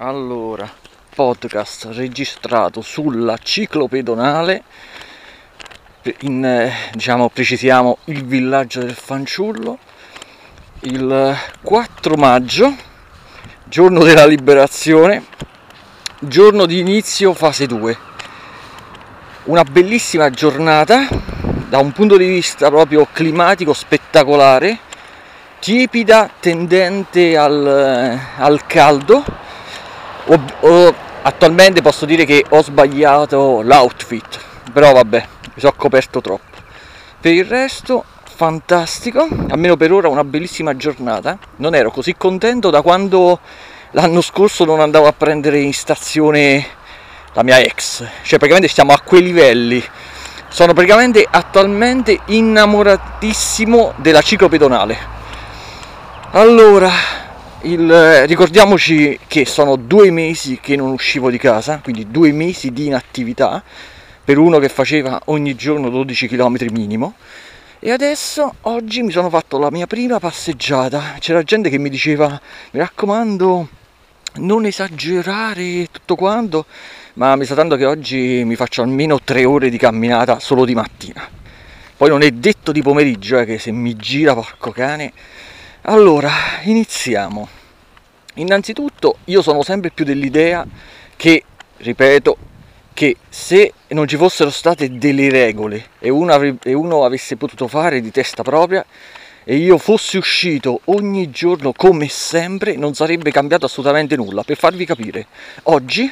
Allora, podcast registrato sulla ciclopedonale, in, eh, diciamo, precisiamo il villaggio del fanciullo, il 4 maggio, giorno della liberazione, giorno di inizio fase 2. Una bellissima giornata da un punto di vista proprio climatico spettacolare, tiepida, tendente al, al caldo o, o, attualmente posso dire che ho sbagliato l'outfit, però vabbè, mi sono coperto troppo. Per il resto, fantastico, almeno per ora una bellissima giornata. Non ero così contento da quando l'anno scorso non andavo a prendere in stazione la mia ex, cioè praticamente stiamo a quei livelli. Sono praticamente attualmente innamoratissimo della ciclopedonale. Allora, il, ricordiamoci che sono due mesi che non uscivo di casa, quindi due mesi di inattività per uno che faceva ogni giorno 12 km minimo. E adesso oggi mi sono fatto la mia prima passeggiata. C'era gente che mi diceva: Mi raccomando, non esagerare tutto quanto, ma mi sa tanto che oggi mi faccio almeno tre ore di camminata solo di mattina. Poi non è detto di pomeriggio, eh, che se mi gira porco cane allora, iniziamo. Innanzitutto io sono sempre più dell'idea che, ripeto, che se non ci fossero state delle regole e uno, avrebbe, e uno avesse potuto fare di testa propria e io fossi uscito ogni giorno come sempre, non sarebbe cambiato assolutamente nulla. Per farvi capire, oggi,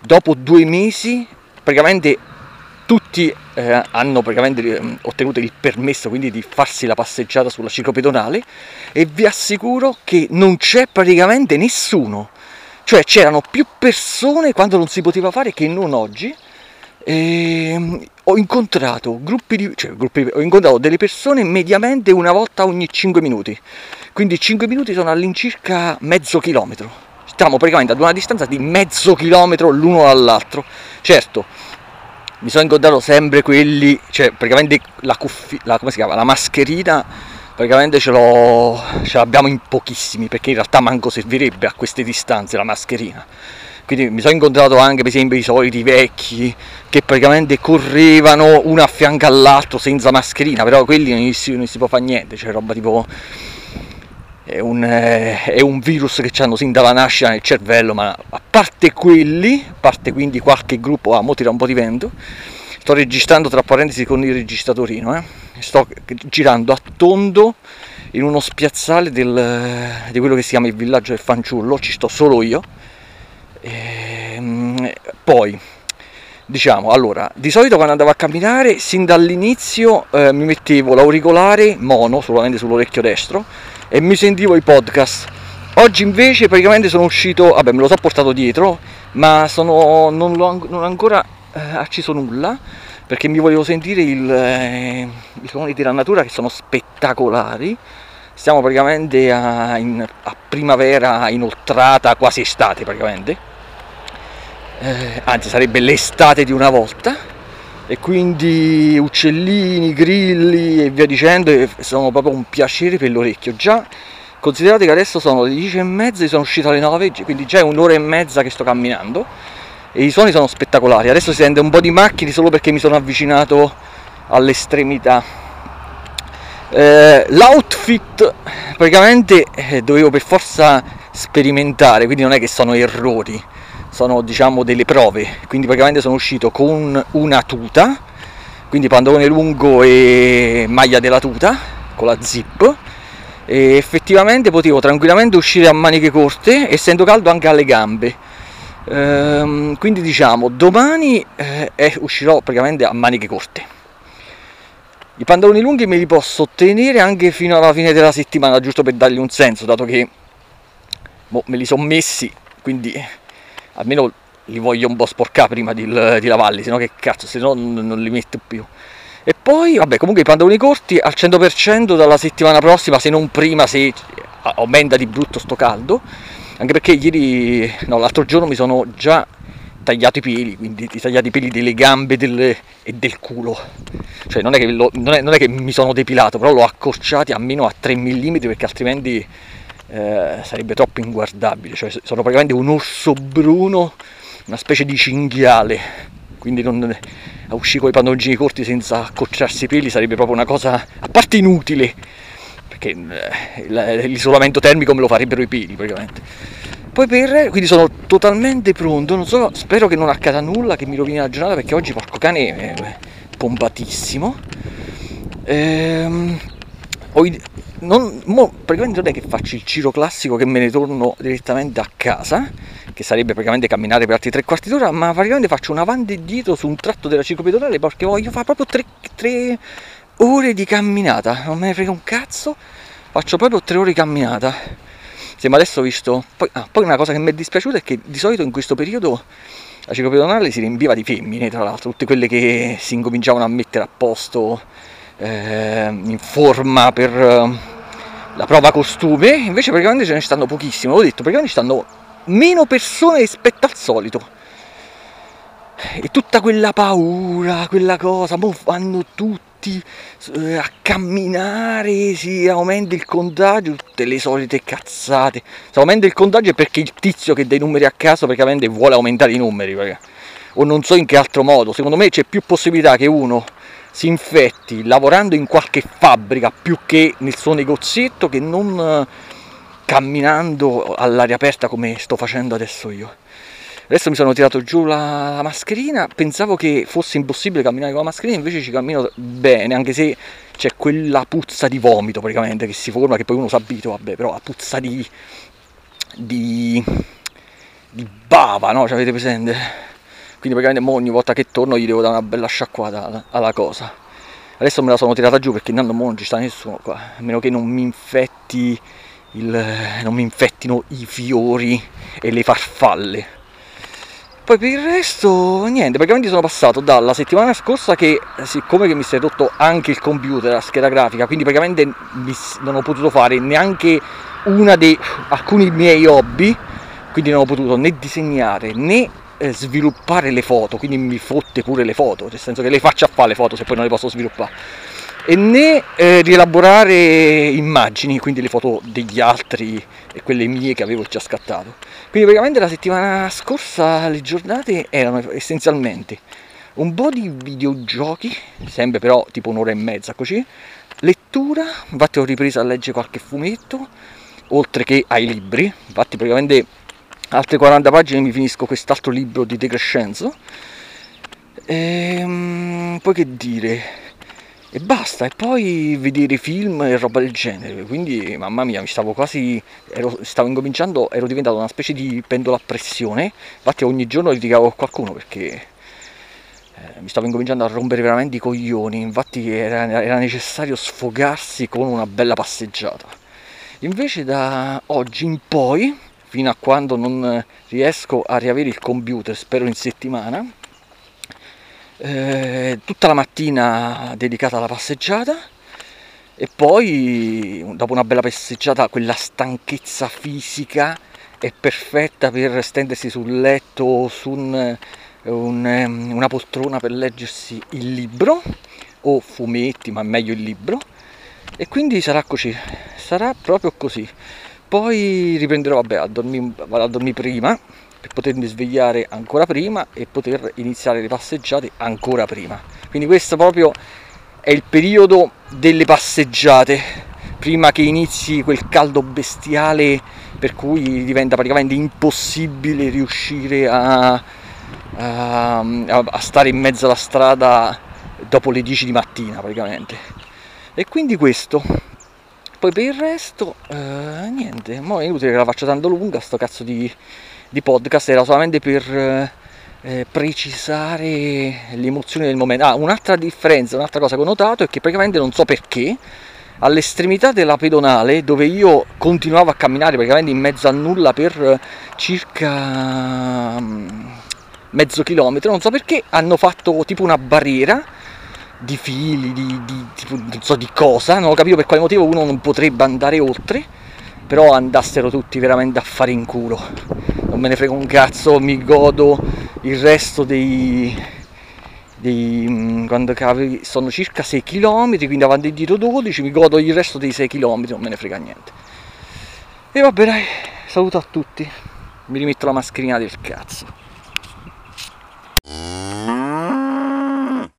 dopo due mesi, praticamente tutti eh, hanno praticamente eh, ottenuto il permesso quindi di farsi la passeggiata sulla ciclopedonale e vi assicuro che non c'è praticamente nessuno, cioè c'erano più persone quando non si poteva fare che non oggi. E ehm, ho incontrato gruppi di cioè, gruppi, ho incontrato delle persone mediamente una volta ogni 5 minuti. Quindi 5 minuti sono all'incirca mezzo chilometro. Stiamo praticamente ad una distanza di mezzo chilometro l'uno dall'altro. Certo, mi sono incontrato sempre quelli, cioè praticamente la, cuffi, la, come si chiama, la mascherina praticamente ce, ce l'abbiamo in pochissimi perché in realtà manco servirebbe a queste distanze la mascherina. Quindi mi sono incontrato anche per esempio i soliti vecchi che praticamente correvano uno a fianco all'altro senza mascherina però quelli non si, non si può fare niente cioè roba tipo è un, eh, è un, virus che hanno sin dalla nascita nel cervello, ma a parte quelli, a parte quindi qualche gruppo, ah, mo tira un po' di vento, sto registrando tra parentesi con il registratorino, eh. sto girando a tondo in uno spiazzale del, di quello che si chiama il villaggio del fanciullo, ci sto solo io. E, ehm, poi, diciamo, allora, di solito quando andavo a camminare, sin dall'inizio eh, mi mettevo l'auricolare mono, solamente sull'orecchio destro, e mi sentivo i podcast. Oggi invece praticamente sono uscito, vabbè me lo so portato dietro, ma sono, non, ho, non ho ancora eh, acceso nulla perché mi volevo sentire il, eh, i suoni della natura che sono spettacolari. Stiamo praticamente a, in, a primavera inoltrata, quasi estate praticamente. Eh, anzi sarebbe l'estate di una volta e quindi uccellini, grilli e via dicendo sono proprio un piacere per l'orecchio. Già considerate che adesso sono le 10 e mezza, sono uscito alle 9, quindi già è un'ora e mezza che sto camminando e i suoni sono spettacolari. Adesso si sente un po' di macchine solo perché mi sono avvicinato all'estremità. Eh, l'outfit praticamente eh, dovevo per forza sperimentare, quindi non è che sono errori sono diciamo delle prove, quindi praticamente sono uscito con una tuta, quindi pantalone lungo e maglia della tuta, con la zip, e effettivamente potevo tranquillamente uscire a maniche corte, essendo caldo anche alle gambe. Ehm, quindi diciamo, domani eh, uscirò praticamente a maniche corte. I pantaloni lunghi me li posso tenere anche fino alla fine della settimana, giusto per dargli un senso, dato che boh, me li sono messi, quindi almeno li voglio un po' sporcare prima di, di lavarli, se no che cazzo, se no non, li metto più. E poi, vabbè, comunque i pantaloni corti al 100% dalla settimana prossima, se non prima, se aumenta di brutto sto caldo. Anche perché ieri, no, l'altro giorno mi sono già tagliato i peli, quindi tagliato i peli delle gambe delle, e del culo. Cioè non è, lo, non, è, non è, che mi sono depilato, però l'ho accorciati almeno a 3 mm perché altrimenti eh, sarebbe troppo inguardabile, cioè sono praticamente un orso bruno, una specie di cinghiale, quindi non, a uscire con i pantaloncini corti senza accocciarsi i peli sarebbe proprio una cosa a parte inutile, perché eh, l'isolamento termico me lo farebbero i peli praticamente. Poi per, quindi sono totalmente pronto, so, spero che non accada nulla, che mi rovini la giornata perché oggi porco cane è pompatissimo. Ehm, non, mo, praticamente non è che faccio il giro classico che me ne torno direttamente a casa, che sarebbe praticamente camminare per altri tre quarti d'ora, ma praticamente faccio un avanti e dietro su un tratto della ciclopedonale perché voglio fare proprio tre, tre ore di camminata, non me ne frega un cazzo, faccio proprio tre ore di camminata. Sì, ma adesso ho visto. Poi, ah, poi una cosa che mi è dispiaciuta è che di solito in questo periodo la ciclopedonale si riempiva di femmine, tra l'altro, tutte quelle che si incominciavano a mettere a posto eh, in forma per eh, la prova costume, invece praticamente ce ne stanno pochissime, ho detto, praticamente ci stanno meno persone rispetto al solito. E tutta quella paura, quella cosa, mo vanno tutti eh, a camminare, si aumenta il contagio, tutte le solite cazzate. Se aumenta il contagio è perché il tizio che dà i numeri a caso praticamente vuole aumentare i numeri, perché, o non so in che altro modo. Secondo me c'è più possibilità che uno si infetti lavorando in qualche fabbrica più che nel suo negozietto che non eh, camminando all'aria aperta come sto facendo adesso io. Adesso mi sono tirato giù la, la, mascherina, pensavo che fosse impossibile camminare con la mascherina, invece ci cammino bene, anche se c'è quella puzza di vomito praticamente che si forma, che poi uno si abitua, vabbè, però la puzza di, di, di bava, no? Ci avete presente? Quindi praticamente ogni volta che torno gli devo dare una bella sciacquata alla, alla cosa. Adesso me la sono tirata giù perché intanto non ci sta nessuno qua, a meno che non mi infetti il, non mi infettino i fiori e le farfalle poi per il resto niente praticamente sono passato dalla settimana scorsa che siccome che mi si è rotto anche il computer la scheda grafica quindi praticamente non ho potuto fare neanche una dei alcuni miei hobby quindi non ho potuto né disegnare né eh, sviluppare le foto quindi mi fotte pure le foto nel senso che le faccio a fare le foto se poi non le posso sviluppare e né eh, rielaborare immagini, quindi le foto degli altri e quelle mie che avevo già scattato. Quindi praticamente la settimana scorsa le giornate erano essenzialmente un po' di videogiochi, sempre però tipo un'ora e mezza così, lettura, infatti ho ripreso a leggere qualche fumetto, oltre che ai libri, infatti praticamente altre 40 pagine mi finisco quest'altro libro di De Crescenzo. E, ehm, poi che dire, e basta, e poi vedere film e roba del genere. Quindi, mamma mia, mi stavo quasi. Ero, stavo incominciando, ero diventato una specie di pendola a pressione. Infatti, ogni giorno litigavo con qualcuno perché eh, mi stavo incominciando a rompere veramente i coglioni. Infatti, era, era necessario sfogarsi con una bella passeggiata. Invece, da oggi in poi, fino a quando non riesco a riavere il computer, spero in settimana eh, tutta la mattina dedicata alla passeggiata e poi dopo una bella passeggiata quella stanchezza fisica è perfetta per stendersi sul letto o su un, un, ehm, una poltrona per leggersi il libro o fumetti, ma meglio il libro e quindi sarà così, sarà proprio così. Poi riprenderò, vabbè, a dormire, a dormire prima per potermi svegliare ancora prima e poter iniziare le passeggiate ancora prima. Quindi questo proprio è il periodo delle passeggiate, prima che inizi quel caldo bestiale per cui diventa praticamente impossibile riuscire a, a, a stare in mezzo alla strada dopo le 10 di mattina praticamente. E quindi questo. Poi per il resto, eh, niente, mo è inutile che la faccia tanto lunga, sto cazzo di, di podcast era solamente per eh, eh, precisare le emozioni del momento. Ah, un'altra differenza, un'altra cosa che ho notato è che praticamente non so perché all'estremità della pedonale dove io continuavo a camminare praticamente in mezzo a nulla per circa mm, mezzo chilometro, non so perché hanno fatto tipo una barriera di fili, di, di, tipo, non so di cosa, non ho capito per quale motivo uno non potrebbe andare oltre, però andassero tutti veramente a fare in culo non me ne frega un cazzo, mi godo il resto dei, dei mm, quando sono circa 6 km, quindi avanti e dietro 12, mi godo il resto dei 6 km, non me ne frega niente. E vabbè dai, saluto a tutti. Mi rimetto la mascherina del cazzo.